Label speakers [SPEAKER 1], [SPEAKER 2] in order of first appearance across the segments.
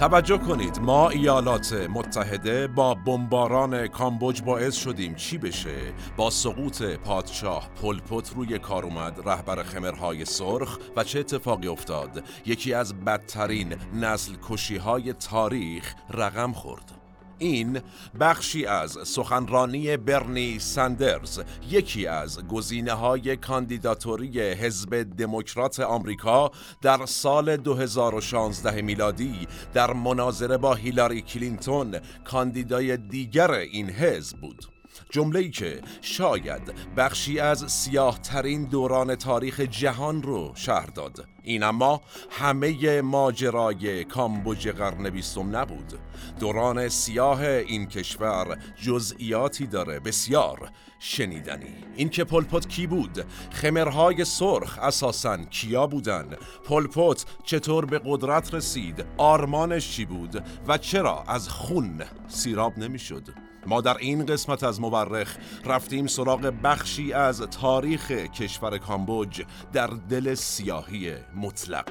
[SPEAKER 1] توجه کنید ما ایالات متحده با بمباران کامبوج باعث شدیم چی بشه؟ با سقوط پادشاه پلپوت روی کار اومد رهبر خمرهای سرخ و چه اتفاقی افتاد؟ یکی از بدترین نسل کشی های تاریخ رقم خورد. این بخشی از سخنرانی برنی سندرز یکی از گزینه های کاندیداتوری حزب دموکرات آمریکا در سال 2016 میلادی در مناظره با هیلاری کلینتون کاندیدای دیگر این حزب بود. جمله ای که شاید بخشی از سیاه ترین دوران تاریخ جهان رو شهر داد. این اما همه ماجرای کامبوج قرن بیستم نبود. دوران سیاه این کشور جزئیاتی داره بسیار شنیدنی. این که پلپوت کی بود؟ خمرهای سرخ اساسا کیا بودن؟ پلپوت چطور به قدرت رسید؟ آرمانش چی بود؟ و چرا از خون سیراب نمی‌شد؟ ما در این قسمت از مورخ رفتیم سراغ بخشی از تاریخ کشور کامبوج در دل سیاهی مطلق.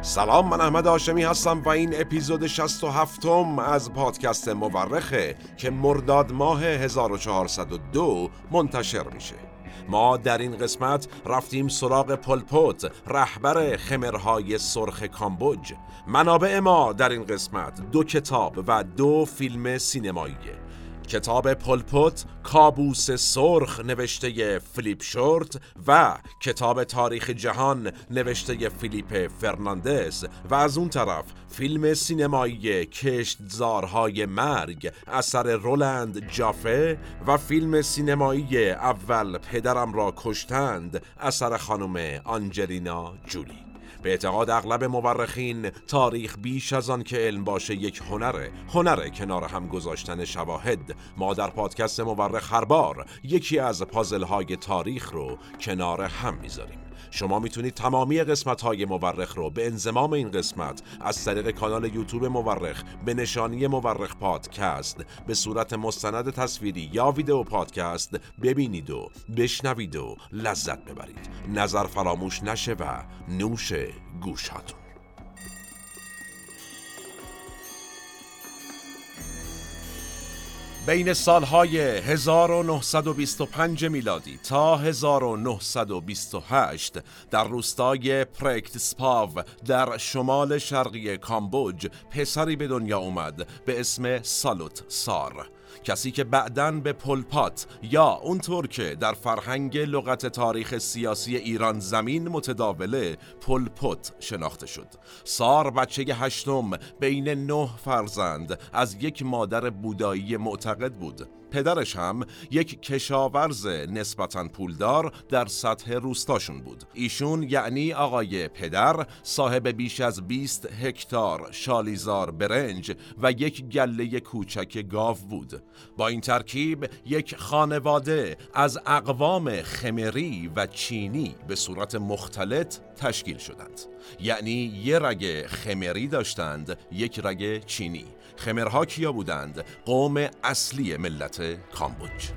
[SPEAKER 1] سلام من احمد آشمی هستم و این اپیزود 67 م از پادکست مورخه که مرداد ماه 1402 منتشر میشه. ما در این قسمت رفتیم سراغ پلپوت رهبر خمرهای سرخ کامبوج. منابع ما در این قسمت دو کتاب و دو فیلم سینماییه کتاب پلپوت کابوس سرخ نوشته فیلیپ شورت و کتاب تاریخ جهان نوشته فیلیپ فرناندس و از اون طرف فیلم سینمایی کشتزارهای مرگ اثر رولند جافه و فیلم سینمایی اول پدرم را کشتند اثر خانم آنجلینا جولی. به اعتقاد اغلب مورخین تاریخ بیش از آن که علم باشه یک هنره. هنره کنار هم گذاشتن شواهد. ما در پادکست مورخ هر بار یکی از پازل های تاریخ رو کنار هم می‌ذاریم. شما می‌تونید تمامی قسمت های مورخ رو به انزمام این قسمت از طریق کانال یوتیوب مورخ به نشانی مورخ پادکست به صورت مستند تصویری یا ویدیو پادکست ببینید و بشنوید و لذت ببرید. نظر فراموش نشه و نوش گوشاتون. بین سالهای 1925 میلادی تا 1928 در روستای پرکت سپاو در شمال شرقی کامبوج پسری به دنیا اومد به اسم سالوت سار. کسی که بعدن به پلپات یا اونطور که در فرهنگ لغت تاریخ سیاسی ایران زمین متداوله پلپوت شناخته شد. سار بچه هشتم بین نه فرزند از یک مادر بودایی معتقد بود. پدرش هم یک کشاورز نسبتا پولدار در سطح روستاشون بود. ایشون یعنی آقای پدر صاحب بیش از 20 هکتار شالیزار برنج و یک گله کوچک گاو بود. با این ترکیب یک خانواده از اقوام خمری و چینی به صورت مختلط تشکیل شدند. یعنی یه رگ خمری داشتند یک رگ چینی. خمرها کیا بودند؟ قوم اصلی ملت کامبوج.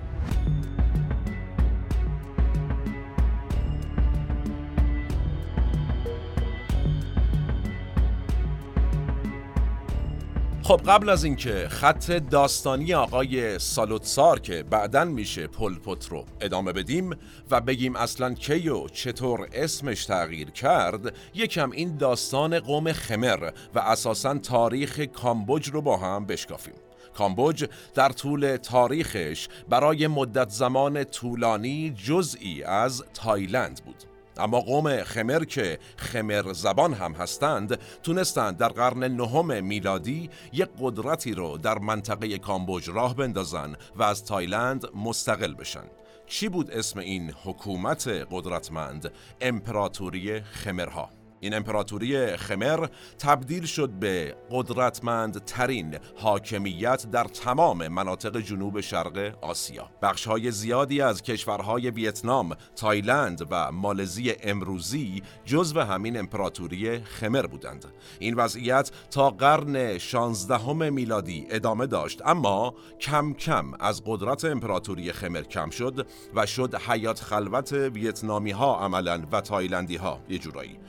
[SPEAKER 1] خب قبل از اینکه خط داستانی آقای سالوت سار که بعدا میشه پل پوت رو ادامه بدیم و بگیم اصلا کی و چطور اسمش تغییر کرد یکم این داستان قوم خمر و اساسا تاریخ کامبوج رو با هم بشکافیم. کامبوج در طول تاریخش برای مدت زمان طولانی جزئی از تایلند بود. اما قوم خمر که خمر زبان هم هستند تونستند در قرن نهم میلادی یک قدرتی رو در منطقه کامبوج راه بندازن و از تایلند مستقل بشن. چی بود اسم این حکومت قدرتمند؟ امپراتوری خمرها. این امپراتوری خمر تبدیل شد به قدرتمند ترین حاکمیت در تمام مناطق جنوب شرق آسیا. بخش های زیادی از کشورهای ویتنام، تایلند و مالزی امروزی جزو همین امپراتوری خمر بودند. این وضعیت تا قرن 16 میلادی ادامه داشت اما کم کم از قدرت امپراتوری خمر کم شد و شد حیات خلوت ویتنامی ها عملا و تایلندی ها یه جورایی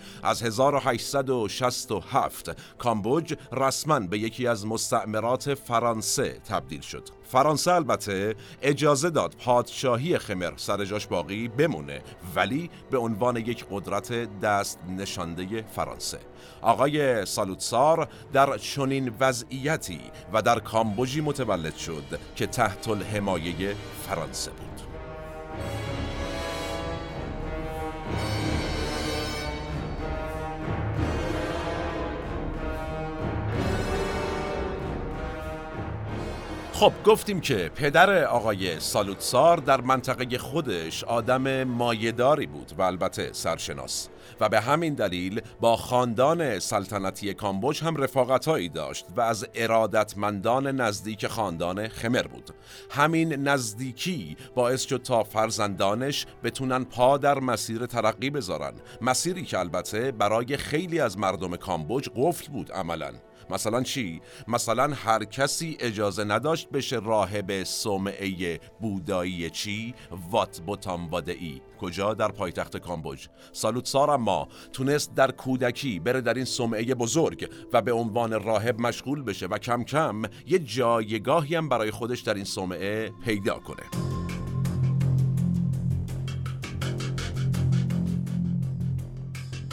[SPEAKER 1] 1867 کامبوج رسما به یکی از مستعمرات فرانسه تبدیل شد. فرانسه البته اجازه داد پادشاهی خمر سر جاش باقی بمونه ولی به عنوان یک قدرت دست نشانده فرانسه آقای سالوتسار در چنین وضعیتی و در کامبوجی متولد شد که تحت الحمایه فرانسه بود خب گفتیم که پدر آقای سالوتسار در منطقه خودش آدم مایداری بود و البته سرشناس و به همین دلیل با خاندان سلطنتی کامبوج هم رفاقتهایی داشت و از ارادتمندان نزدیک خاندان خمر بود. همین نزدیکی باعث شد تا فرزندانش بتونن پا در مسیر ترقی بذارن مسیری که البته برای خیلی از مردم کامبوج قفل بود عملا. مثلا چی؟ مثلا هر کسی اجازه نداشت بشه راهب صومعه بودایی چی؟ وات بوتام ای کجا در پایتخت کامبوج سالوت اما تونست در کودکی بره در این صومعه بزرگ و به عنوان راهب مشغول بشه و کم کم یه جایگاهی هم برای خودش در این صومعه پیدا کنه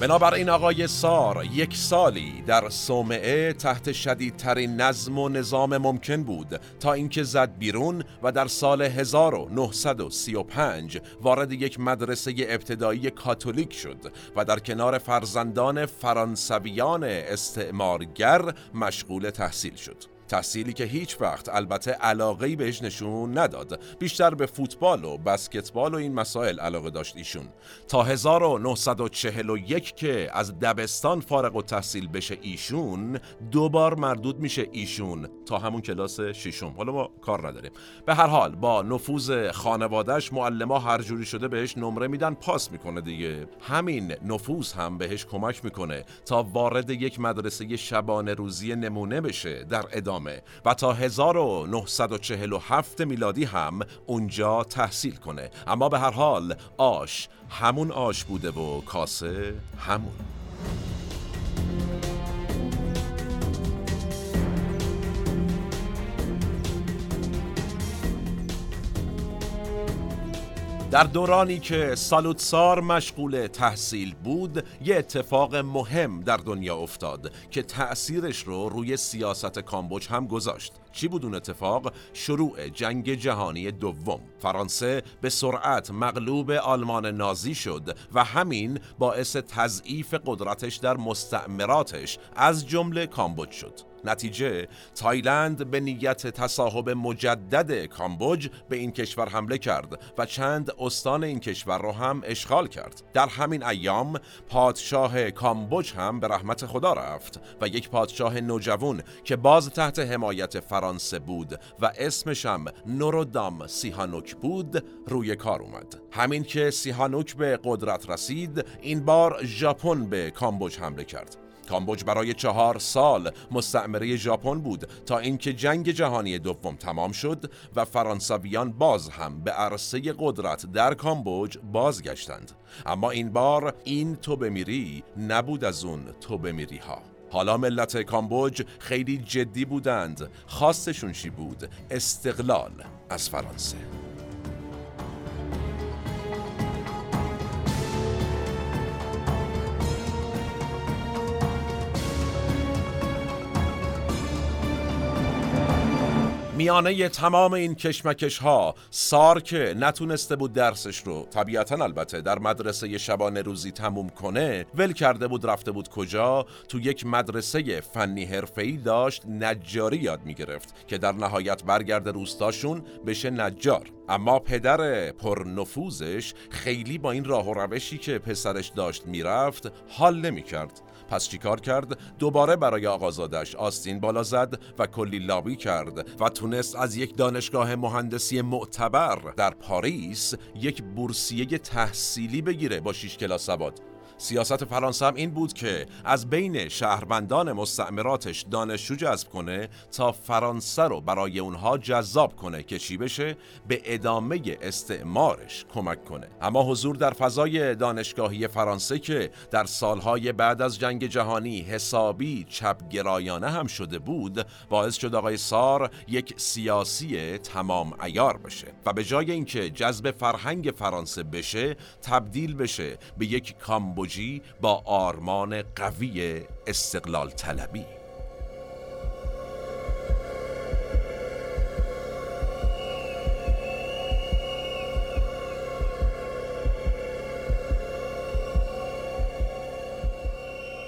[SPEAKER 1] بنابراین آقای سار یک سالی در صومعه تحت شدیدترین نظم و نظام ممکن بود تا اینکه زد بیرون و در سال 1935 وارد یک مدرسه ابتدایی کاتولیک شد و در کنار فرزندان فرانسویان استعمارگر مشغول تحصیل شد. تحصیلی که هیچ وقت البته علاقه بهش نشون نداد. بیشتر به فوتبال و بسکتبال و این مسائل علاقه داشت ایشون. تا 1941 که از دبستان فارغ و تحصیل بشه ایشون دوبار مردود میشه ایشون تا همون کلاس ششم. حالا ما کار نداریم. به هر حال با نفوذ خانوادهش معلما هر جوری شده بهش نمره میدن پاس می‌کنه دیگه. همین نفوذ هم بهش کمک می‌کنه تا وارد یک مدرسه شبانه روزی نمونه بشه در ادامه و تا 1947 میلادی هم اونجا تحصیل کنه. اما به هر حال آش همون آش بوده و کاسه همون. در دورانی که سالوتسار مشغول تحصیل بود یه اتفاق مهم در دنیا افتاد که تأثیرش رو روی سیاست کامبوج هم گذاشت. چی بود اون اتفاق؟ شروع جنگ جهانی دوم. فرانسه به سرعت مغلوب آلمان نازی شد و همین باعث تضعیف قدرتش در مستعمراتش از جمله کامبوج شد. نتیجه تایلند به نیت تصاحب مجدد کامبوج به این کشور حمله کرد و چند استان این کشور را هم اشغال کرد. در همین ایام پادشاه کامبوج هم به رحمت خدا رفت و یک پادشاه نوجوان که باز تحت حمایت فرانسه بود و اسمش هم نورودام سیهانوک بود روی کار اومد. همین که سیهانوک به قدرت رسید این بار ژاپن به کامبوج حمله کرد. کامبوج برای چهار سال مستعمره ژاپن بود تا اینکه جنگ جهانی دوم تمام شد و فرانسویان باز هم به عرصه قدرت در کامبوج بازگشتند. اما این بار این تو بمیری نبود از اون تو بمیری ها حالا ملت کامبوج خیلی جدی بودند. خواستشون چی بود؟ استقلال از فرانسه. میانه تمام این کشمکش ها سار که نتونسته بود درسش رو طبیعتا البته در مدرسه شبانه روزی تموم کنه ول کرده بود رفته بود کجا تو یک مدرسه فنی حرفه‌ای داشت نجاری یاد می‌گرفت که در نهایت برگرده روستاشون بشه نجار. اما پدر پرنفوذش خیلی با این راه و روشی که پسرش داشت می‌رفت حال نمی‌کرد. پس چیکار کرد؟ دوباره برای آقازادش آستین بالا زد و کلی لابی کرد و تونست از یک دانشگاه مهندسی معتبر در پاریس یک بورسیه تحصیلی بگیره با 6 کلاس سواد. سیاست فرانسه هم این بود که از بین شهروندان مستعمراتش دانشجو جذب کنه تا فرانسه رو برای اونها جذاب کنه که چی بشه؟ به ادامه استعمارش کمک کنه. اما حضور در فضای دانشگاهی فرانسه که در سالهای بعد از جنگ جهانی حسابی چپگرایانه هم شده بود باعث شد آقای سار یک سیاسی تمام ایار بشه و به جای اینکه جذب فرهنگ فرانسه بشه تبدیل بشه به یک کامبوج با آرمان قوی استقلال طلبی.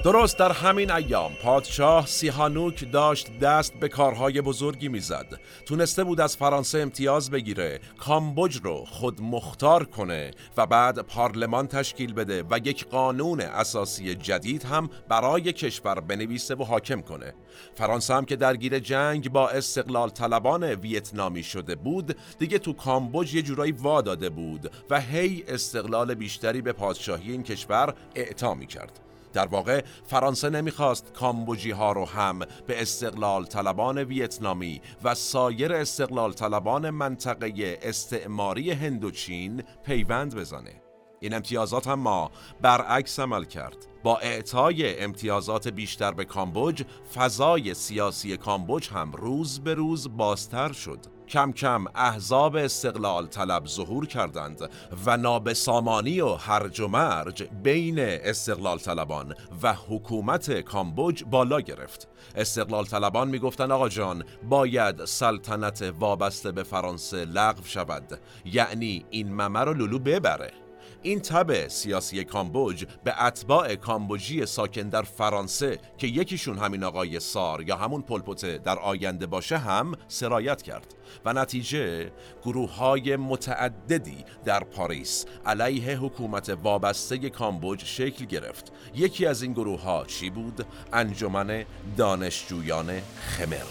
[SPEAKER 1] درست در همین ایام پادشاه سیهانوک داشت دست به کارهای بزرگی می‌زد. تونسته بود از فرانسه امتیاز بگیره کامبوج رو خود مختار کنه و بعد پارلمان تشکیل بده و یک قانون اساسی جدید هم برای کشور بنویسه و حاکم کنه. فرانسه هم که درگیر جنگ با استقلال طلبان ویتنامی شده بود دیگه تو کامبوج یه جورایی وا داده بود و هی استقلال بیشتری به پادشاهی این کشور اعطا کرد در واقع فرانسه نمی‌خواست کامبوجی ها رو هم به استقلال طلبان ویتنامی و سایر استقلال طلبان منطقه استعماری هندوچین پیوند بزنه. این امتیازات هم ما برعکس عمل کرد. با اعطای امتیازات بیشتر به کامبوج فضای سیاسی کامبوج هم روز به روز بازتر شد. کم کم احزاب استقلال طلب ظهور کردند و نابسامانی و هرج و مرج بین استقلال طلبان و حکومت کامبوج بالا گرفت. استقلال طلبان می‌گفتند آقا جان باید سلطنت وابسته به فرانسه لغو شود. یعنی این ممه رو لولو ببره. این تب سیاسی کامبوج به اتباع کامبوجی ساکن در فرانسه که یکیشون همین آقای سار یا همون پلپوته در آینده باشه هم سرایت کرد و نتیجه گروه های متعددی در پاریس علیه حکومت وابسته کامبوج شکل گرفت یکی از این گروه ها چی بود؟ انجمن دانشجویان خمر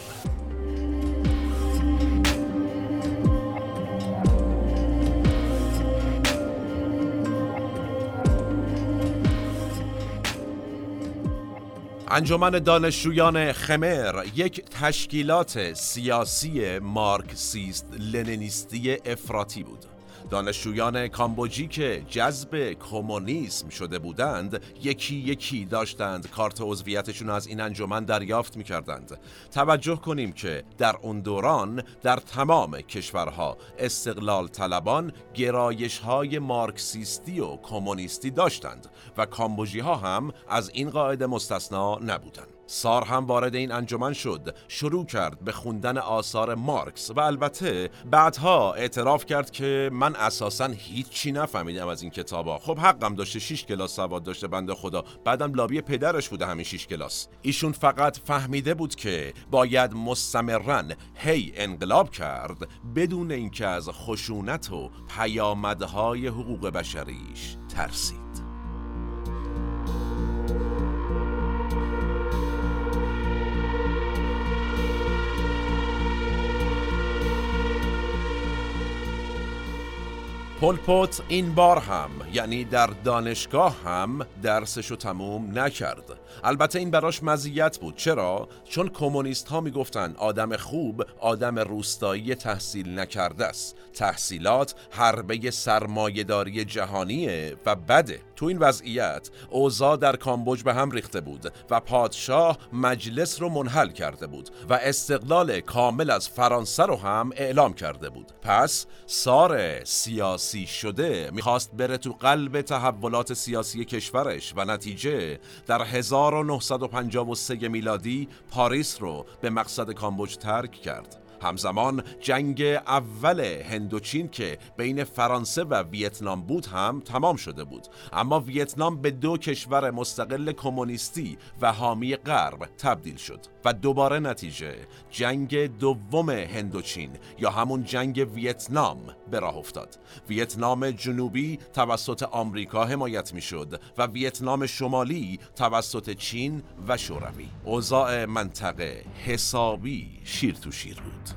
[SPEAKER 1] انجمن دانشجویان خمر یک تشکیلات سیاسی مارکسیست لنینیستی افراطی بود. دانشجویان کامبوجی که جذب کمونیسم شده بودند یکی یکی داشتند. کارت عضویتشون از این انجمن دریافت می‌کردند. توجه کنیم که در اون دوران در تمام کشورها استقلال طلبان گرایش های مارکسیستی و کمونیستی داشتند و کامبوجی ها هم از این قاعده مستثنا نبودند. سار هم وارد این انجمن شد. شروع کرد به خوندن آثار مارکس و البته بعدها اعتراف کرد که من اساسا هیچی نفهمیدم از این کتابا. خب حقم داشته 6 کلاس سواد داشته بنده خدا. بعدم لابی پدرش بوده همین 6 کلاس. ایشون فقط فهمیده بود که باید مستمرن هی انقلاب کرد بدون اینکه از خشونت و پیامدهای حقوق بشریش ترسید. پلپوت این بار هم یعنی در دانشگاه هم درسشو تموم نکرد. البته این براش مزیت بود. چرا؟ چون کمونیست ها می‌گفتن آدم خوب آدم روستایی تحصیل نکرده است. تحصیلات حربه سرمایهداری جهانیه و بده. تو این وضعیت اوضاع در کامبوج به هم ریخته بود و پادشاه مجلس رو منحل کرده بود و استقلال کامل از فرانسه رو هم اعلام کرده بود. پس سار سیاسی شده می‌خواست بره تو قلب تحولات سیاسی کشورش و نتیجه در 1953 میلادی پاریس رو به مقصد کامبوج ترک کرد. همزمان جنگ اول هندوچین که بین فرانسه و ویتنام بود هم تمام شده بود. اما ویتنام به دو کشور مستقل کمونیستی و حامی غرب تبدیل شد و دوباره نتیجه جنگ دوم هندوچین یا همون جنگ ویتنام به راه افتاد. ویتنام جنوبی توسط آمریکا حمایت می‌شد و ویتنام شمالی توسط چین و شوروی. اوضاع منطقه حسابی شیر تو شیر بود.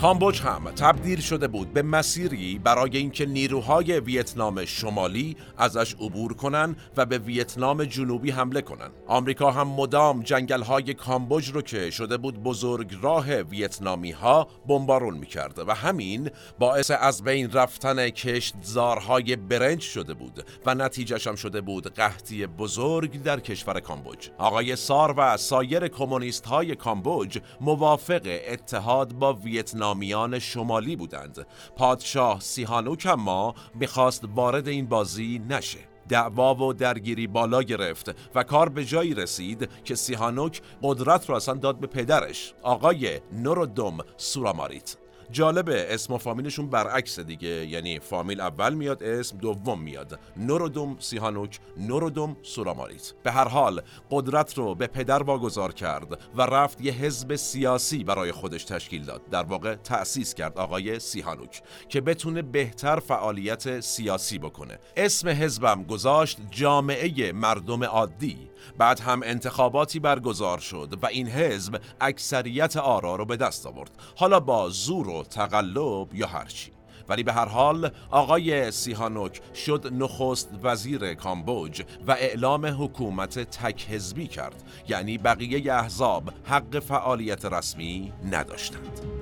[SPEAKER 1] کامبوج هم تبدیل شده بود به مسیری برای اینکه نیروهای ویتنام شمالی ازش عبور کنن و به ویتنام جنوبی حمله کنن. آمریکا هم مدام جنگل کامبوج رو که شده بود بزرگ راه ویتنامی ها بمبارون می‌کرد و همین باعث از بین رفتن کشتزارهای برنج شده بود و نتیجهش هم شده بود قحطی بزرگ در کشور کامبوج. آقای سار و سایر کمونیست های کامبوج موافق اتحاد با ویتنام ویتنامیان شمالی بودند. پادشاه سیهانوک اما می‌خواست وارد این بازی نشه. دعوا و درگیری بالا گرفت و کار به جایی رسید که سیهانوک قدرت را اصلا داد به پدرش آقای نورودوم سوراماریت. جالبه اسم و فامیلشون برعکس دیگه. یعنی فامیل اول میاد اسم دوم میاد. نورودوم سیهانوک نورودوم سوراماریت به هر حال قدرت رو به پدر واگذار کرد و رفت یه حزب سیاسی برای خودش تشکیل داد. در واقع تأسیس کرد آقای سیهانوک که بتونه بهتر فعالیت سیاسی بکنه. اسم حزبم گذاشت جامعه مردم عادی. بعد هم انتخاباتی برگزار شد و این حزب اکثریت آرا رو به دست آورد. حالا با زور و تقلب یا هرچی ولی به هر حال آقای سیهانوک شد نخست وزیر کامبوج و اعلام حکومت تک حزبی کرد. یعنی بقیه احزاب حق فعالیت رسمی نداشتند.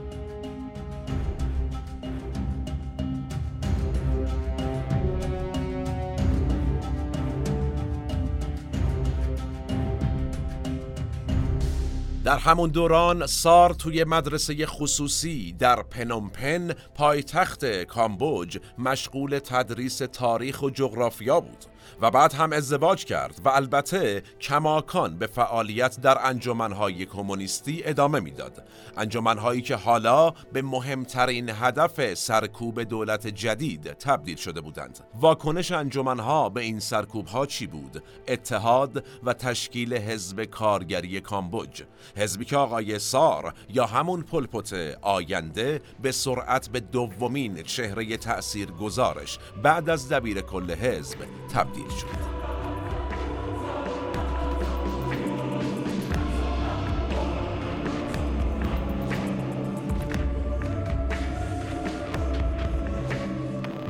[SPEAKER 1] در همون دوران سار توی مدرسه خصوصی در پنومپن پایتخت کامبوج مشغول تدریس تاریخ و جغرافیا بود. و بعد هم ازدواج کرد و البته کماکان به فعالیت در انجمنهای کمونیستی ادامه می‌داد. انجمنهایی که حالا به مهمترین هدف سرکوب دولت جدید تبدیل شده بودند. واکنش انجمنها به این سرکوبها چی بود؟ اتحاد و تشکیل حزب کارگری کامبوج. حزبی که آقای سار یا همون پلپوت آینده به سرعت به دومین چهره تأثیر گزارش بعد از دبیر کل حزب تبدیل شد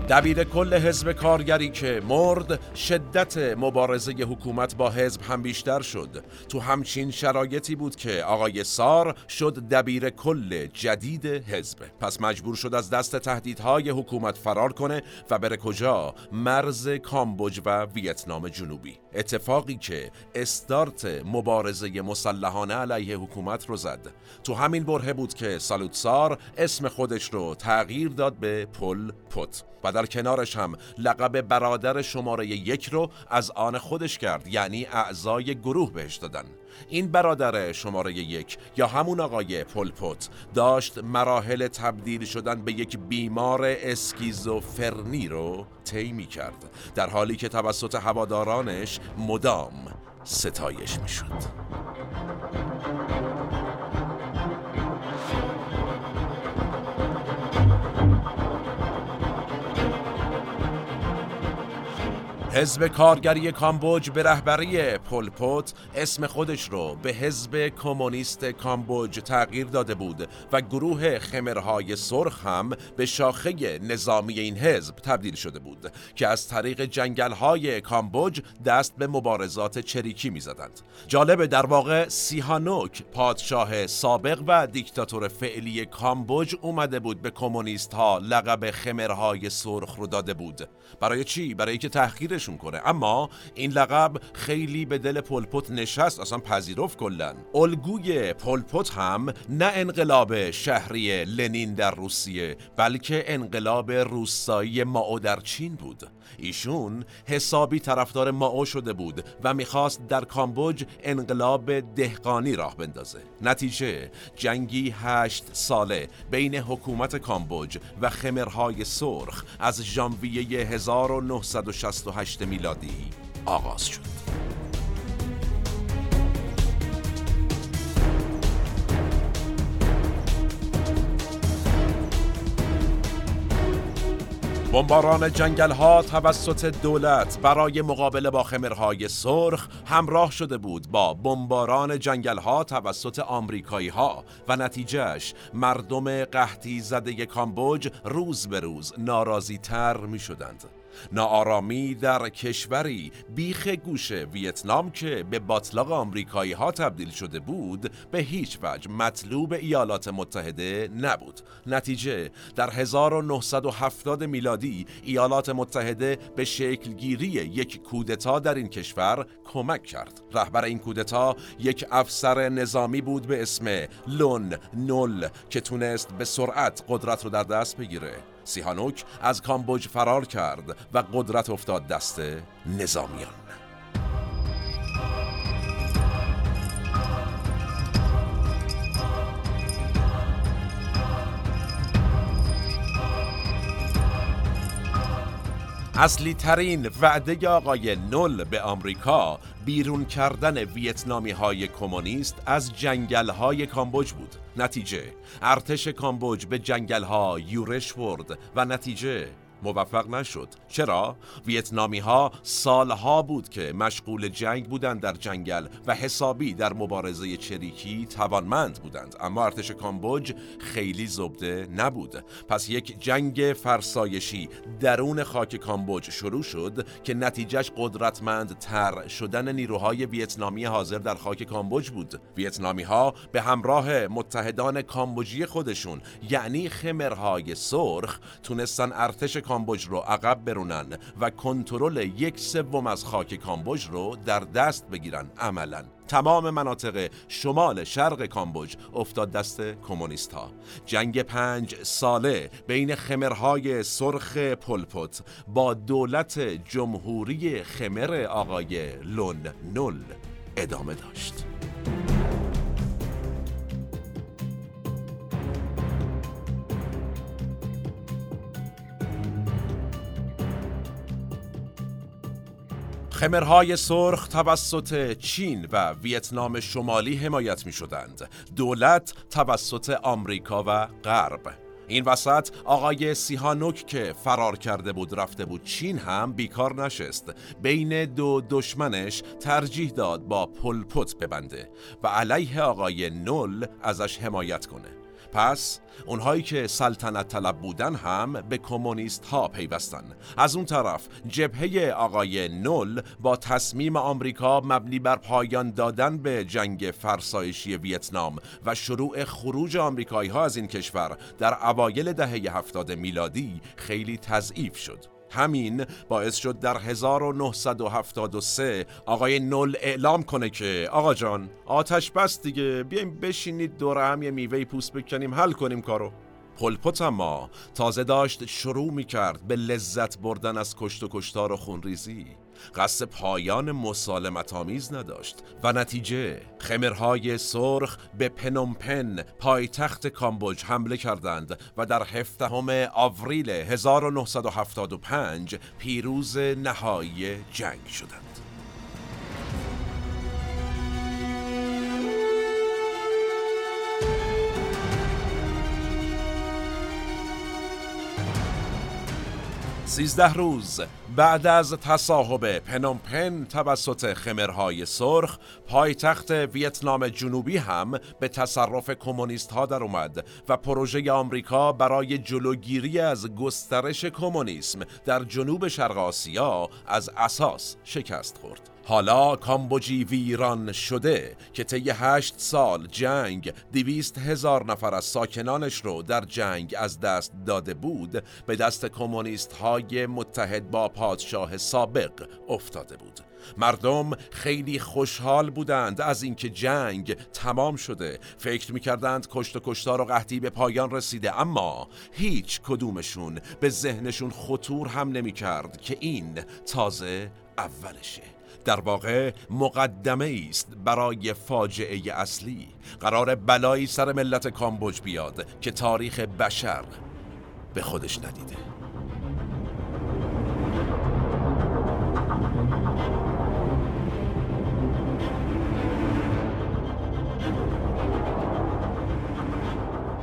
[SPEAKER 1] دبیر کل حزب کارگری که مرد شدت مبارزه حکومت با حزب هم بیشتر شد. تو همچین شرایطی بود که آقای سار شد دبیر کل جدید حزب. پس مجبور شد از دست تهدیدهای حکومت فرار کنه و بره کجا؟ مرز کامبوج و ویتنام جنوبی. اتفاقی که استارت مبارزه مسلحانه علیه حکومت رو زد. تو همین بره بود که سالوتسار اسم خودش رو تغییر داد به پل پت و در کنارش هم لقب برادر شماره یک رو از آن خودش کرد یعنی اعضای گروه بهش دادن. این برادر شماره یک یا همون آقای پلپوت داشت مراحل تبدیل شدن به یک بیمار اسکیزوفرنی رو طی کرد در حالی که توسط هوادارانش مدام ستایش می شد. حزب کارگری کامبوج به رهبری پلپوت اسم خودش رو به حزب کمونیست کامبوج تغییر داده بود و گروه خمرهای سرخ هم به شاخه نظامی این حزب تبدیل شده بود که از طریق جنگلهای کامبوج دست به مبارزات چریکی می زدند. جالب در واقع سیهانوک پادشاه سابق و دیکتاتور فعلی کامبوج اومده بود به کمونیست ها لقب خمرهای سرخ رو داده بود برای چی؟ برای که تحقیر تغییرشون کنه. اما این لقب خیلی به دل پلپوت نشست اصلا پذیرفت کلن الگوی پلپوت هم نه انقلاب شهری لنین در روسیه بلکه انقلاب روستایی ماو در چین بود. ایشون حسابی طرفدار ماو شده بود و می‌خواست در کامبوج انقلاب دهقانی راه بندازه. نتیجه جنگی هشت ساله بین حکومت کامبوج و خمرهای سرخ از ژانویه 1968 میلادی آغاز شد بمباران جنگل ها توسط دولت برای مقابله با خمرهای سرخ همراه شده بود با بمباران جنگل ها توسط آمریکایی ها و نتیجهش مردم قحطی زده کامبوج روز به روز ناراضی تر می شدند. ناآرامی در کشوری بیخ گوش ویتنام که به باطلاق آمریکایی ها تبدیل شده بود به هیچ وجه مطلوب ایالات متحده نبود. نتیجه در 1970 میلادی ایالات متحده به شکلگیری یک کودتا در این کشور کمک کرد. رهبر این کودتا یک افسر نظامی بود به اسم لون نول که تونست به سرعت قدرت رو در دست بگیره. سیهانوک از کامبوج فرار کرد و قدرت افتاد دست نظامیان. اصلی ترین وعده آقای نل به آمریکا بیرون کردن ویتنامی های کمونیست از جنگل های کامبوج بود. نتیجه ارتش کامبوج به جنگل ها یورش برد و نتیجه موفق نشد. چرا؟ ویتنامی ها سالها بود که مشغول جنگ بودند در جنگل و حسابی در مبارزه چریکی توانمند بودند. اما ارتش کامبوج خیلی زبده نبود. پس یک جنگ فرسایشی درون خاک کامبوج شروع شد که نتیجهش قدرتمند تر شدن نیروهای ویتنامی حاضر در خاک کامبوج بود. ویتنامی ها به همراه متحدان کامبوجی خودشون یعنی خمرهای سرخ تونستن ارتش کامبوج رو عقب برونن و کنترل یک سوم از خاک کامبوج رو در دست بگیرن عملا. تمام مناطق شمال شرق کامبوج افتاد دست کمونیست ها جنگ پنج ساله بین خمرهای سرخ پلپوت با دولت جمهوری خمر آقای لون نول ادامه داشت. خمرهای سرخ توسط چین و ویتنام شمالی حمایت می شدند. دولت توسط آمریکا و غرب. این وسط آقای سیهانوک که فرار کرده بود رفته بود چین هم بیکار نشست بین دو دشمنش ترجیح داد با پلپوت ببنده و علیه آقای نول ازش حمایت کنه پس اونهایی که سلطنت طلب بودن هم به کمونیست ها پیوستن. از اون طرف جبهه آقای نول با تصمیم آمریکا مبنی بر پایان دادن به جنگ فرسایشی ویتنام و شروع خروج آمریکایی ها از این کشور در اوایل دهه هفتاد میلادی خیلی تضعیف شد. همین باعث شد در 1973 آقای نول اعلام کنه که آقا جان آتش بس دیگه بیایم بشینید دور هم یه میوه پوست بکنیم حل کنیم کارو. پلپوت اما تازه داشت شروع می کرد به لذت بردن از کشت و کشتار و خونریزی. قصد پایان مسالمت آمیز نداشت و نتیجه خمرهای سرخ به پنومپن پایتخت کامبوج حمله کردند و در هفدهم آوریل 1975 پیروز نهایی جنگ شدند. سیزده روز بعد از تصاحب پنومپن توسط خمرهای سرخ پایتخت ویتنام جنوبی هم به تصرف کمونیست ها در اومد و پروژه آمریکا برای جلوگیری از گسترش کمونیسم در جنوب شرق آسیا از اساس شکست خورد. حالا کامبوجی ویران شده که طی هشت سال جنگ دویست هزار نفر از ساکنانش رو در جنگ از دست داده بود به دست کمونیست های متحد با پادشاه سابق افتاده بود. مردم خیلی خوشحال بودند از اینکه جنگ تمام شده. فکر می‌کردند کشت و کشتار و قحطی به پایان رسیده اما هیچ کدومشون به ذهنشون خطور هم نمی‌کرد که این تازه اولشه. در واقع مقدمه است برای فاجعه اصلی. قرار بلایی سر ملت کامبوج بیاد که تاریخ بشر به خودش ندیده.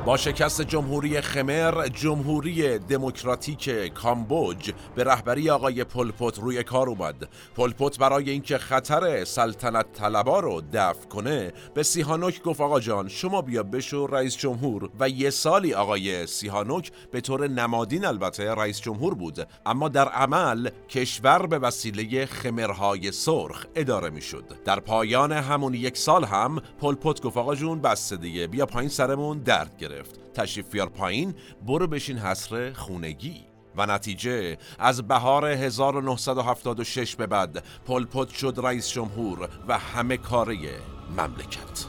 [SPEAKER 1] با شکست جمهوری خمر جمهوری دموکراتیک کامبوج به رهبری آقای پلپوت روی کار اومد. پلپوت برای اینکه خطر سلطنت طلبا رو دفع کنه به سیهانوک گفت آقا جان شما بیا بشو رئیس جمهور. و یه سالی آقای سیهانوک به طور نمادین البته رئیس جمهور بود. اما در عمل کشور به وسیله خمرهای سرخ اداره می‌شد. در پایان همون یک سال هم پلپوت گفت آقا جون بس دیگه بیا پایین سرمون درد گرفت. تشریف بیار پایین برو بشین حسر خونگی. و نتیجه از بهار 1976 به بعد پلپوت شد رئیس جمهور و همه کاره مملکت.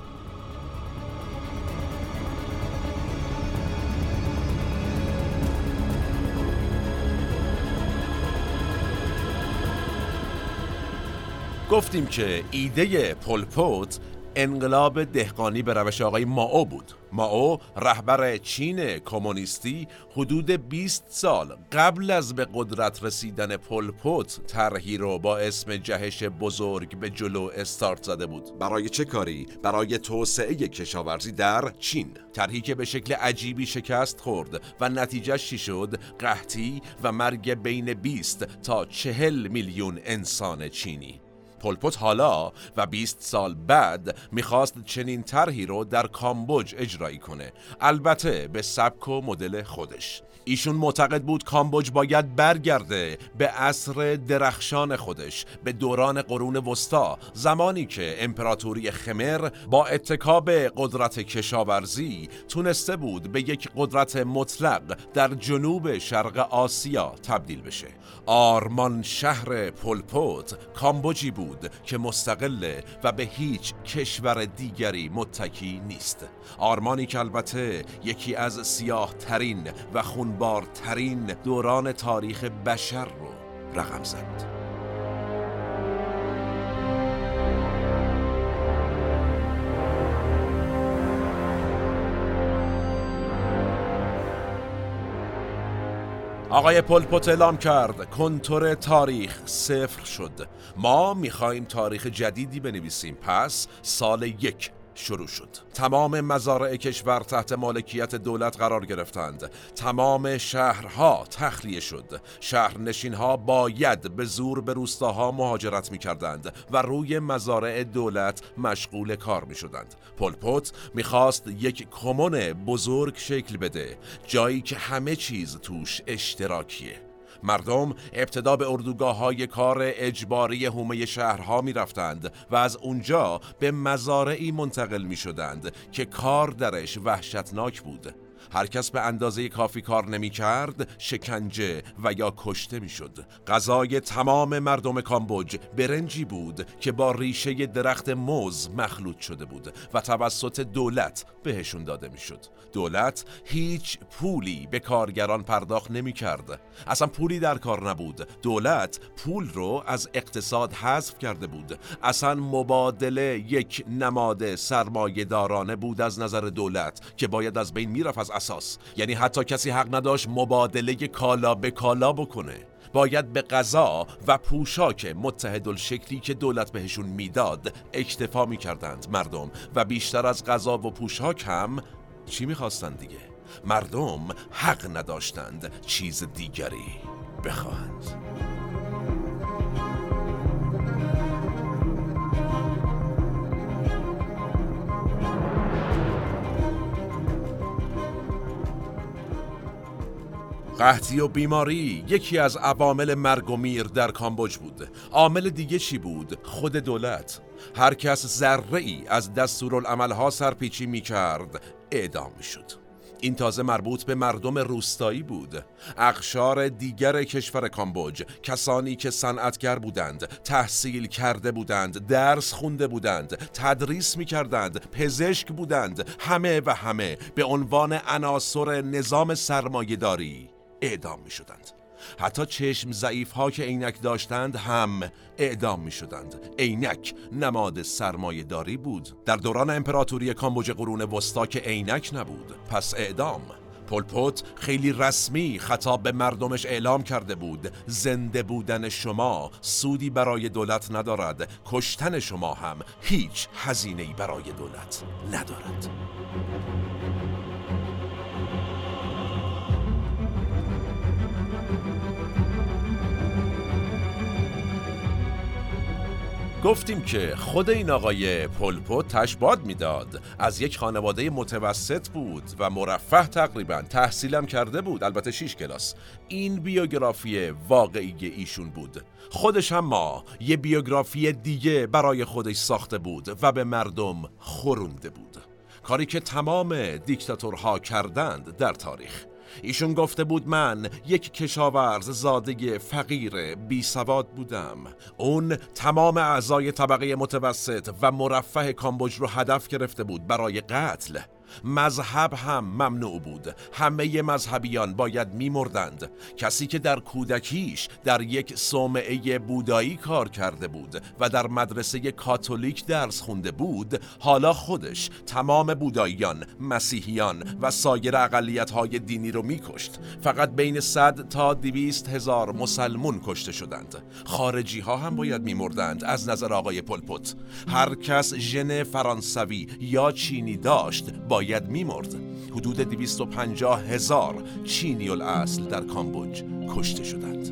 [SPEAKER 1] گفتیم که ایده پلپوت انقلاب دهقانی به روش آقای ماو بود. ماو رهبر چین کمونیستی حدود 20 سال قبل از به قدرت رسیدن پلپوت طرحی رو با اسم جهش بزرگ به جلو استارت زده بود. برای چه کاری؟ برای توسعه کشاورزی در چین. طرحی که به شکل عجیبی شکست خورد و نتیجه چی شد؟ قحطی و مرگ بین 20 تا 40 میلیون انسان چینی. پلپوت حالا و 20 سال بعد می‌خواست چنین طرحی رو در کامبوج اجرایی کنه. البته به سبک و مدل خودش. ایشون معتقد بود کامبوج باید برگرده به عصر درخشان خودش به دوران قرون وسطا زمانی که امپراتوری خمر با اتکاب قدرت کشاورزی تونسته بود به یک قدرت مطلق در جنوب شرق آسیا تبدیل بشه. آرمان شهر پلپوت کامبوجی بود که مستقله و به هیچ کشور دیگری متکی نیست. آرمانی که البته یکی از سیاه ترین و خونبارترین دوران تاریخ بشر رو رقم زد. آقای پلپوت اعلام کرد کنتور تاریخ صفر شد. ما می‌خواهیم تاریخ جدیدی بنویسیم. پس سال یک شروع شد. تمام مزارع کشور تحت مالکیت دولت قرار گرفتند. تمام شهرها تخلیه شد. شهرنشین ها باید به زور به روستاها مهاجرت می کردند و روی مزارع دولت مشغول کار می شدند پلپوت می‌خواست یک کمون بزرگ شکل بده جایی که همه چیز توش اشتراکیه. مردم ابتدا به اردوگاه های کار اجباری حومه شهرها می رفتند و از اونجا به مزارعی منتقل می شدند که کار درش وحشتناک بود. هر کس به اندازه کافی کار نمی کرد شکنجه و یا کشته می شد. غذای تمام مردم کامبوج برنجی بود که با ریشه درخت موز مخلوط شده بود و توسط دولت بهشون داده می شد. دولت هیچ پولی به کارگران پرداخت نمی کرد. اصلا پولی در کار نبود. دولت پول رو از اقتصاد حذف کرده بود. اصلا مبادله یک نماد سرمایه دارانه بود از نظر دولت که باید از بین می‌رفت از اساس. یعنی حتی کسی حق نداشت مبادله کالا به کالا بکنه. باید به غذا و پوشاک شکلی که دولت بهشون می‌داد اکتفا می‌کردند مردم و بیشتر از غذا و پوشاک هم چی می‌خواستند دیگه؟ مردم حق نداشتند چیز دیگری بخواهند. قحطی و بیماری. یکی از عوامل مرگ و میر در کامبوج بود. عامل دیگه چی بود؟ خود دولت. هر کس ذره ای از دستورالعملها سرپیچی می کرد اعدام می شد این تازه مربوط به مردم روستایی بود. اقشار دیگر کشور کامبوج کسانی که صنعتگر بودند تحصیل کرده بودند درس خونده بودند تدریس می کردند پزشک بودند همه و همه. به عنوان عناصر نظام سرمایهداری. اعدام می شدند حتی چشم ضعیف ها که عینک داشتند هم اعدام می شدند عینک نماد سرمایه داری بود. در دوران امپراتوری کامبوج قرون وسطا که عینک نبود. پس اعدام. پلپوت خیلی رسمی خطاب به مردمش اعلام کرده بود. زنده بودن شما سودی برای دولت ندارد. کشتن شما هم هیچ هزینه‌ای برای دولت ندارد. گفتیم که خود این آقای پلپو تشباد می‌داد. از یک خانواده متوسط بود و مرفه تقریبا تحصیلم کرده بود البته 6 کلاس. این بیوگرافی واقعی ایشون بود. خودش هم ما یه بیوگرافی دیگه برای خودش ساخته بود و به مردم خورونده بود. کاری که تمام دیکتاتورها کردند در تاریخ. ایشون گفته بود من یک کشاورز زاده فقیر بی سواد بودم. اون تمام اعضای طبقه متوسط و مرفه کامبوج رو هدف گرفته بود برای قتل. مذهب هم ممنوع بود. همه مذهبیان باید میمردند. کسی که در کودکیش در یک صومعه بودایی کار کرده بود و در مدرسه کاتولیک درس خونده بود حالا خودش تمام بوداییان مسیحیان و سایر اقلیت های دینی رو میکشت. فقط بین صد تا دویست هزار مسلمون کشته شدند. خارجی ها هم باید میمردند از نظر آقای پلپوت هر کس ژن فرانسوی یا چینی داشت باید میمرد. حدود 250 هزار چینی الاصل در کامبوج کشته شدند.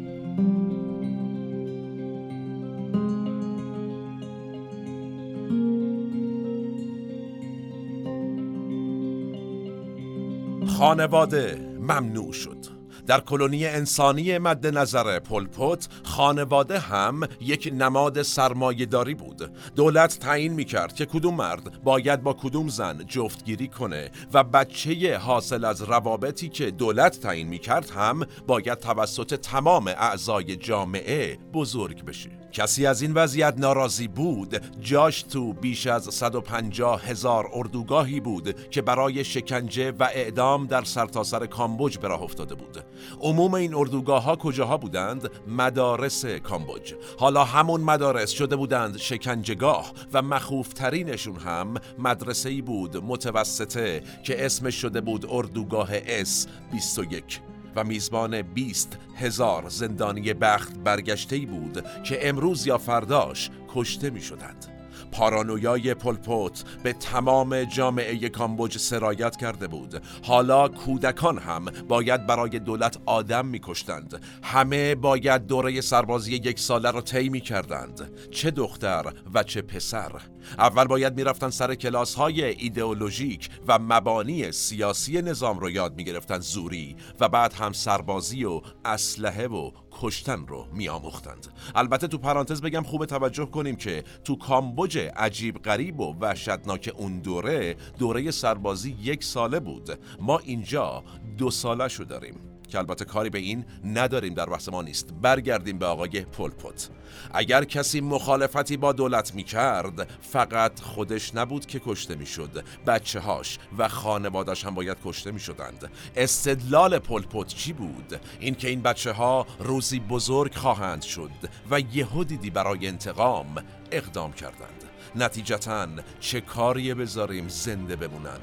[SPEAKER 1] خانواده ممنوع شد. در کلونی انسانی مد نظر پلپوت خانواده هم یک نماد سرمایهداری بود. دولت تعیین می‌کرد که کدوم مرد باید با کدوم زن جفتگیری کنه و بچه حاصل از روابطی که دولت تعیین می‌کرد هم باید توسط تمام اعضای جامعه بزرگ بشه. کسی از این وضعیت ناراضی بود؟ جاش تو بیش از 150 هزار اردوگاهی بود که برای شکنجه و اعدام در سرتاسر سر کامبوج به راه افتاده بود. عموم این اردوگاه ها کجاها بودند؟ مدارس کامبوج. حالا همون مدارس شده بودند شکنجگاه و مخوفترینشون هم مدرسه ای بود متوسطه که اسمش شده بود اردوگاه اس 21 و میزبان 20 هزار زندانی بخت برگشته بود که امروز یا فرداش کشته می شدند. پارانویای پلپوت به تمام جامعه کامبوج سرایت کرده بود. حالا کودکان هم باید برای دولت آدم میکشتند. همه باید دوره سربازی یک ساله را طی کردند چه دختر و چه پسر. اول باید می‌رفتن سر کلاس های ایدئولوژیک و مبانی سیاسی نظام رو یاد می‌گرفتن زوری و بعد هم سربازی و اسلحه و کشتن رو میآموختند. البته تو پرانتز بگم خوب توجه کنیم که تو کامبوج عجیب غریب و وحشتناک اون دوره دوره سربازی یک ساله بود. ما اینجا دو ساله شو داریم. که البته کاری به این نداریم در بحث ما نیست. برگردیم به آقای پولپوت اگر کسی مخالفتی با دولت می کرد فقط خودش نبود که کشته می شد بچه هاش و خانوادش هم باید کشته می شدند استدلال پولپوت چی بود؟ اینکه این بچه ها روزی بزرگ خواهند شد و یهو دیدی برای انتقام اقدام کردند. نتیجتا چه کاری بذاریم زنده بمونن؟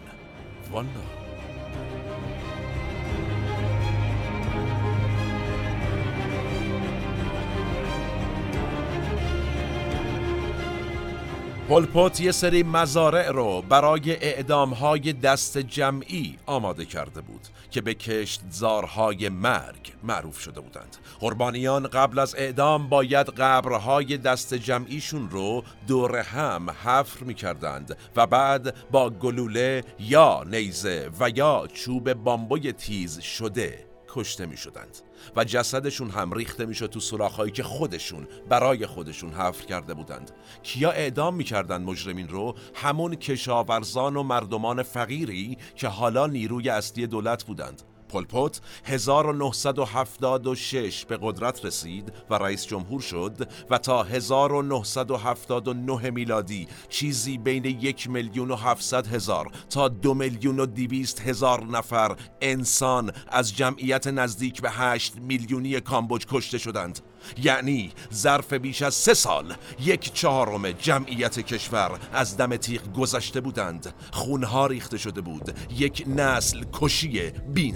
[SPEAKER 1] والا پلپوت یه سری مزارع رو برای اعدام های دست جمعی آماده کرده بود که به کشتزارهای مرگ معروف شده بودند. قربانیان قبل از اعدام باید قبرهای دست جمعیشون رو دور هم حفر می کردند و بعد با گلوله یا نیزه و یا چوب بامبوی تیز شده کشته می شدند و جسدشون هم ریخته می شد تو سوراخهایی که خودشون برای خودشون حفر کرده بودند. کیا اعدام می کردن مجرمین رو؟ همون کشاورزان و مردمان فقیری که حالا نیروی اصلی دولت بودند. پلپوت 1976 به قدرت رسید و رئیس جمهور شد و تا 1979 میلادی چیزی بین یک میلیون و 700 هزار تا دو میلیون و دیویست هزار نفر انسان از جمعیت نزدیک به 8 میلیونی کامبوج کشته شدند. یعنی ظرف بیش از سه سال یک چهارم جمعیت کشور از دم تیغ گذشته بودند خونها ریخته شده بود یک نسل کشی بی.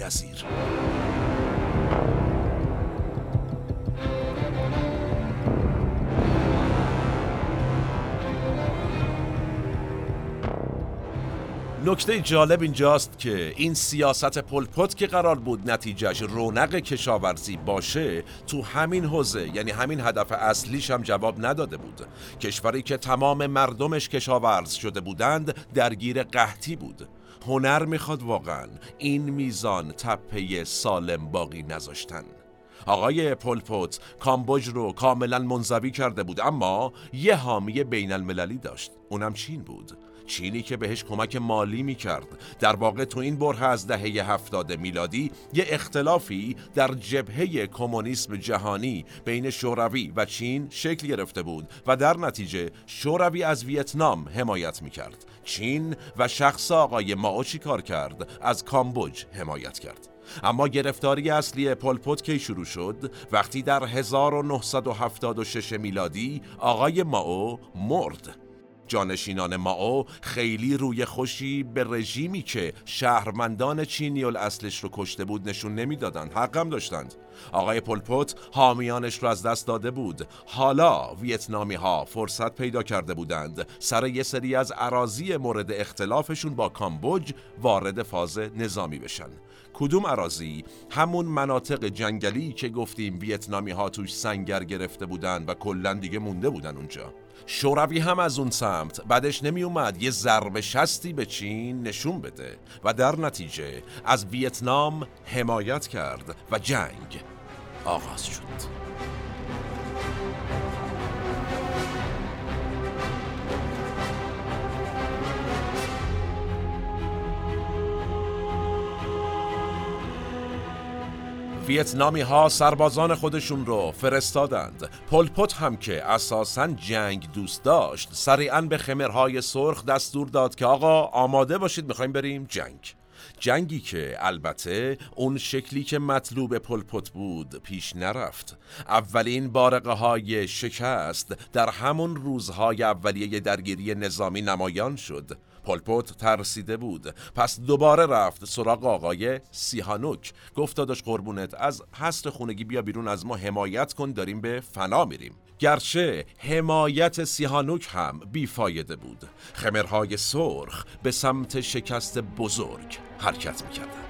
[SPEAKER 1] نکته جالب اینجاست که این سیاست پلپوت که قرار بود نتیجهش رونق کشاورزی باشه تو همین حوزه یعنی همین هدف اصلیش هم جواب نداده بود. کشوری که تمام مردمش کشاورز شده بودند درگیر قحطی بود. هنر می‌خواد واقعا این میزان تپه سالم باقی نذاشتن. آقای پلپوت کامبوج رو کاملا منزوی کرده بود اما یه حامی بین المللی داشت. اونم چین بود. چینی که بهش کمک مالی می کرد در واقع تو این بره از دهه هفتاد میلادی یه اختلافی در جبهه کمونیسم جهانی بین شوروی و چین شکل گرفته بود و در نتیجه شوروی از ویتنام حمایت می کرد چین و شخص آقای ماو کار کرد؟ از کامبوج حمایت کرد. اما گرفتاری اصلی پلپوت کی شروع شد؟ وقتی در 1976 میلادی آقای ماو مرد. جانشینان ماو خیلی روی خوشی به رژیمی که شهرمندان چینی اصلش رو کشته بود نشون نمی‌دادند حقم داشتند. آقای پلپوت حامیانش رو از دست داده بود. حالا ویتنامی ها فرصت پیدا کرده بودند. سر یه سری از عراضی مورد اختلافشون با کامبوج وارد فاز نظامی بشن. کدوم عراضی همون مناطق جنگلی که گفتیم ویتنامی ها توش سنگر گرفته بودند و کلا دیگه مونده بودن اونجا. شوروی هم از اون سمت بعدش نمی اومد یه ضربه شستی به چین نشون بده. و در نتیجه از ویتنام حمایت کرد و جنگ آغاز شد. ویتنامی ها سربازان خودشون رو فرستادند. پلپوت هم که اساسا جنگ دوست داشت سریعا به خمرهای سرخ دستور داد که آقا آماده باشید می‌خوایم بریم جنگ. جنگی که البته اون شکلی که مطلوب پلپوت بود پیش نرفت. اولین بارقه های شکست در همون روزهای اولیه درگیری نظامی نمایان شد. پلپوت ترسیده بود. پس دوباره رفت سراغ آقای سیهانوک. گفت داداش قربونت از هست خونگی بیا بیرون از ما حمایت کن داریم به فنا میریم. گرچه حمایت سیهانوک هم بیفایده بود. خمرهای سرخ به سمت شکست بزرگ حرکت می‌کردند.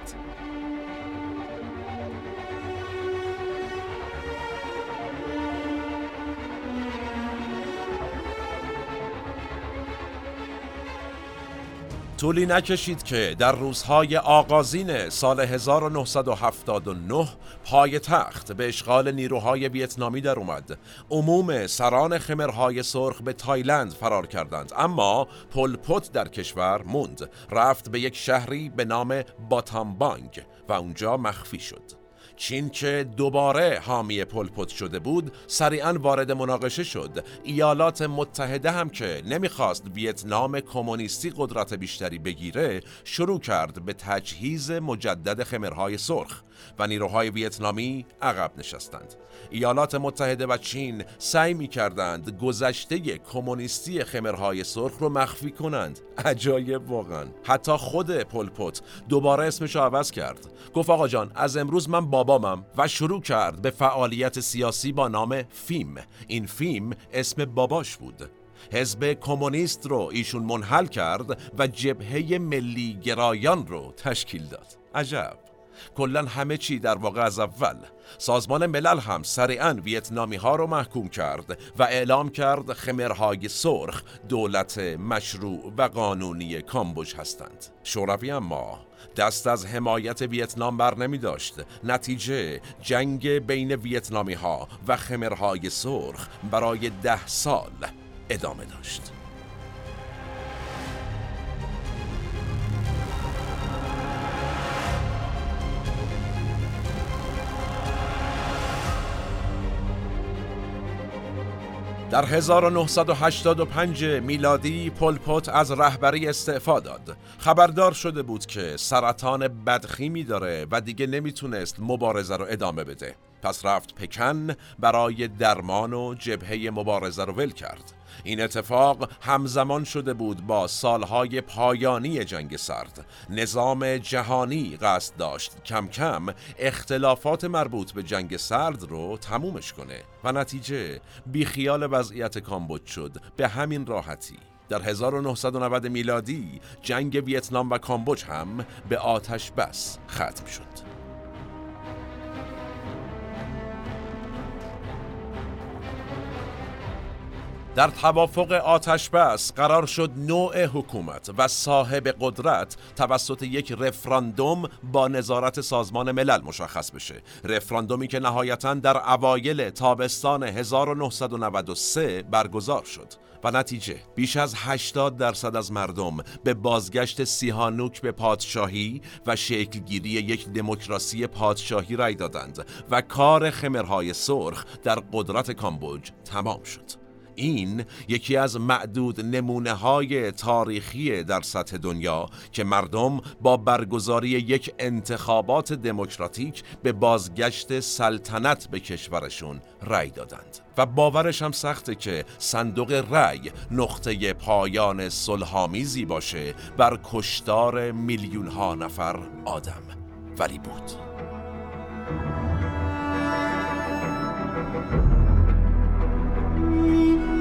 [SPEAKER 1] طولی نکشید که در روزهای آغازین سال 1979 پای تخت به اشغال نیروهای ویتنامی در اومد. عموم سران خمرهای سرخ به تایلند فرار کردند اما پلپوت در کشور موند. رفت به یک شهری به نام باتامبانگ و اونجا مخفی شد. چین که دوباره حامی پلپوت شده بود سریعا وارد مناقشه شد. ایالات متحده هم که نمی‌خواست ویتنام کمونیستی قدرت بیشتری بگیره شروع کرد به تجهیز مجدد خمرهای سرخ. و نیروهای ویتنامی عقب نشستند. ایالات متحده و چین سعی می کردند گذشته کمونیستی خمرهای سرخ رو مخفی کنند. عجایب واقعا. حتی خود پلپوت دوباره اسمش رو عوض کرد. گفت آقا جان از امروز من بابامم و شروع کرد به فعالیت سیاسی با نام فیم. این فیم اسم باباش بود. حزب کمونیست رو ایشون منحل کرد و جبهه ملی گرایان رو تشکیل داد. عجب. کلا همه چی در واقع از اول. سازمان ملل هم سریعا ویتنامی ها رو محکوم کرد و اعلام کرد خمرهای سرخ دولت مشروع و قانونی کامبوج هستند. شوروی اما دست از حمایت ویتنام بر نمی داشت. نتیجه جنگ بین ویتنامی ها و خمرهای سرخ برای ده سال ادامه داشت. در 1985 میلادی پلپوت از رهبری استعفا داد. خبردار شده بود که سرطان بدخیمی داره و دیگه نمی‌تونست مبارزه رو ادامه بده. پس رفت پکن برای درمان و جبهه مبارزه رو ول کرد. این اتفاق همزمان شده بود با سالهای پایانی جنگ سرد. نظام جهانی قصد داشت کم کم اختلافات مربوط به جنگ سرد رو تمومش کنه و نتیجه بیخیال وضعیت کامبوج شد به همین راحتی. در 1990 میلادی جنگ ویتنام و کامبوج هم به آتش بس ختم شد. در توافق آتش بس قرار شد نوع حکومت و صاحب قدرت توسط یک رفراندوم با نظارت سازمان ملل مشخص بشه. رفراندومی که نهایتا در اوایل تابستان 1993 برگزار شد و نتیجه بیش از 80 درصد از مردم به بازگشت سیهانوک به پادشاهی و شکلگیری یک دموکراسی پادشاهی رای دادند و کار خمرهای سرخ در قدرت کامبوج تمام شد. این یکی از معدود نمونه های تاریخی در سطح دنیا که مردم با برگزاری یک انتخابات دموکراتیک به بازگشت سلطنت به کشورشون رأی دادند. و باورش هم سخته که صندوق رأی نقطه پایان صلحآمیزی باشه بر کشتار میلیون ها نفر آدم. ولی بود. Mm-hmm.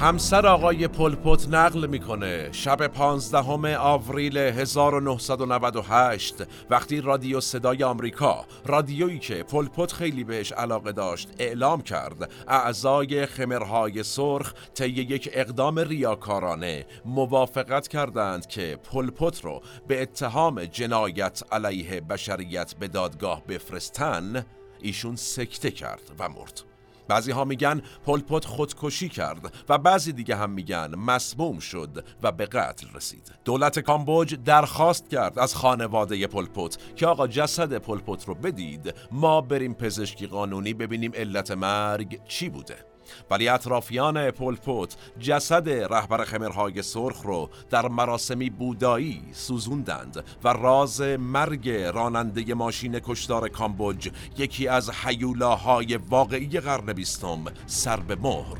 [SPEAKER 1] همسر آقای پلپوت نقل می‌کنه. شب 15 آوریل 1998 وقتی رادیو صدای آمریکا رادیویی که پلپوت خیلی بهش علاقه داشت اعلام کرد. اعضای خمرهای سرخ طی یک اقدام ریاکارانه موافقت کردند که پلپوت رو به اتهام جنایت علیه بشریت به دادگاه بفرستن ایشون سکته کرد و مرد. بعضی ها میگن پلپوت خودکشی کرد و بعضی دیگه هم میگن مسموم شد و به قتل رسید. دولت کامبوج درخواست کرد از خانواده پلپوت که آقا جسد پلپوت رو بدید ما بریم پزشکی قانونی ببینیم علت مرگ چی بوده. ولی اطرافیان پولپوت جسد رهبر خمرهای سرخ رو در مراسمی بودایی سوزوندند و راز مرگ راننده ماشین کشدار کامبوج یکی از حیولاهای واقعی قرن بیستم سر به مهر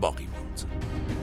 [SPEAKER 1] باقی موند.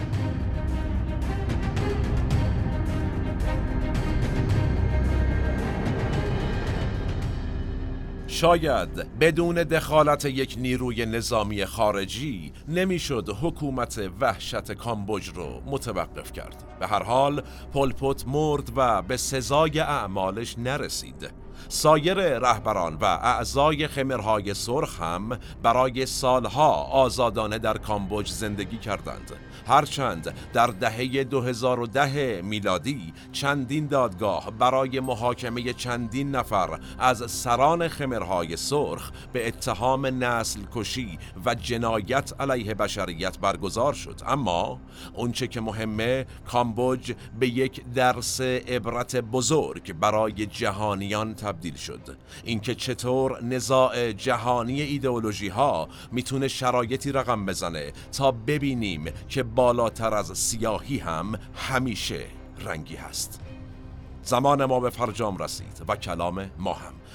[SPEAKER 1] شاید بدون دخالت یک نیروی نظامی خارجی نمی‌شد حکومت وحشت کامبوج رو متوقف کرد. به هر حال پلپوت مرد و به سزای اعمالش نرسید. سایر رهبران و اعضای خمرهای سرخ هم برای سالها آزادانه در کامبوج زندگی کردند. هرچند در دهه 2010 میلادی چندین دادگاه برای محاکمه چندین نفر از سران خمرهای سرخ به اتهام نسل کشی و جنایت علیه بشریت برگزار شد. اما اونچه که مهمه کامبوج به یک درس عبرت بزرگ برای جهانیان تبدیل شد. اینکه چطور نزاع جهانی ایدئولوژی ها می‌تونه شرایطی رقم بزنه تا ببینیم که بالاتر از سیاهی هم همیشه رنگی هست. زمان ما به فرجام رسید و کلام ما هم.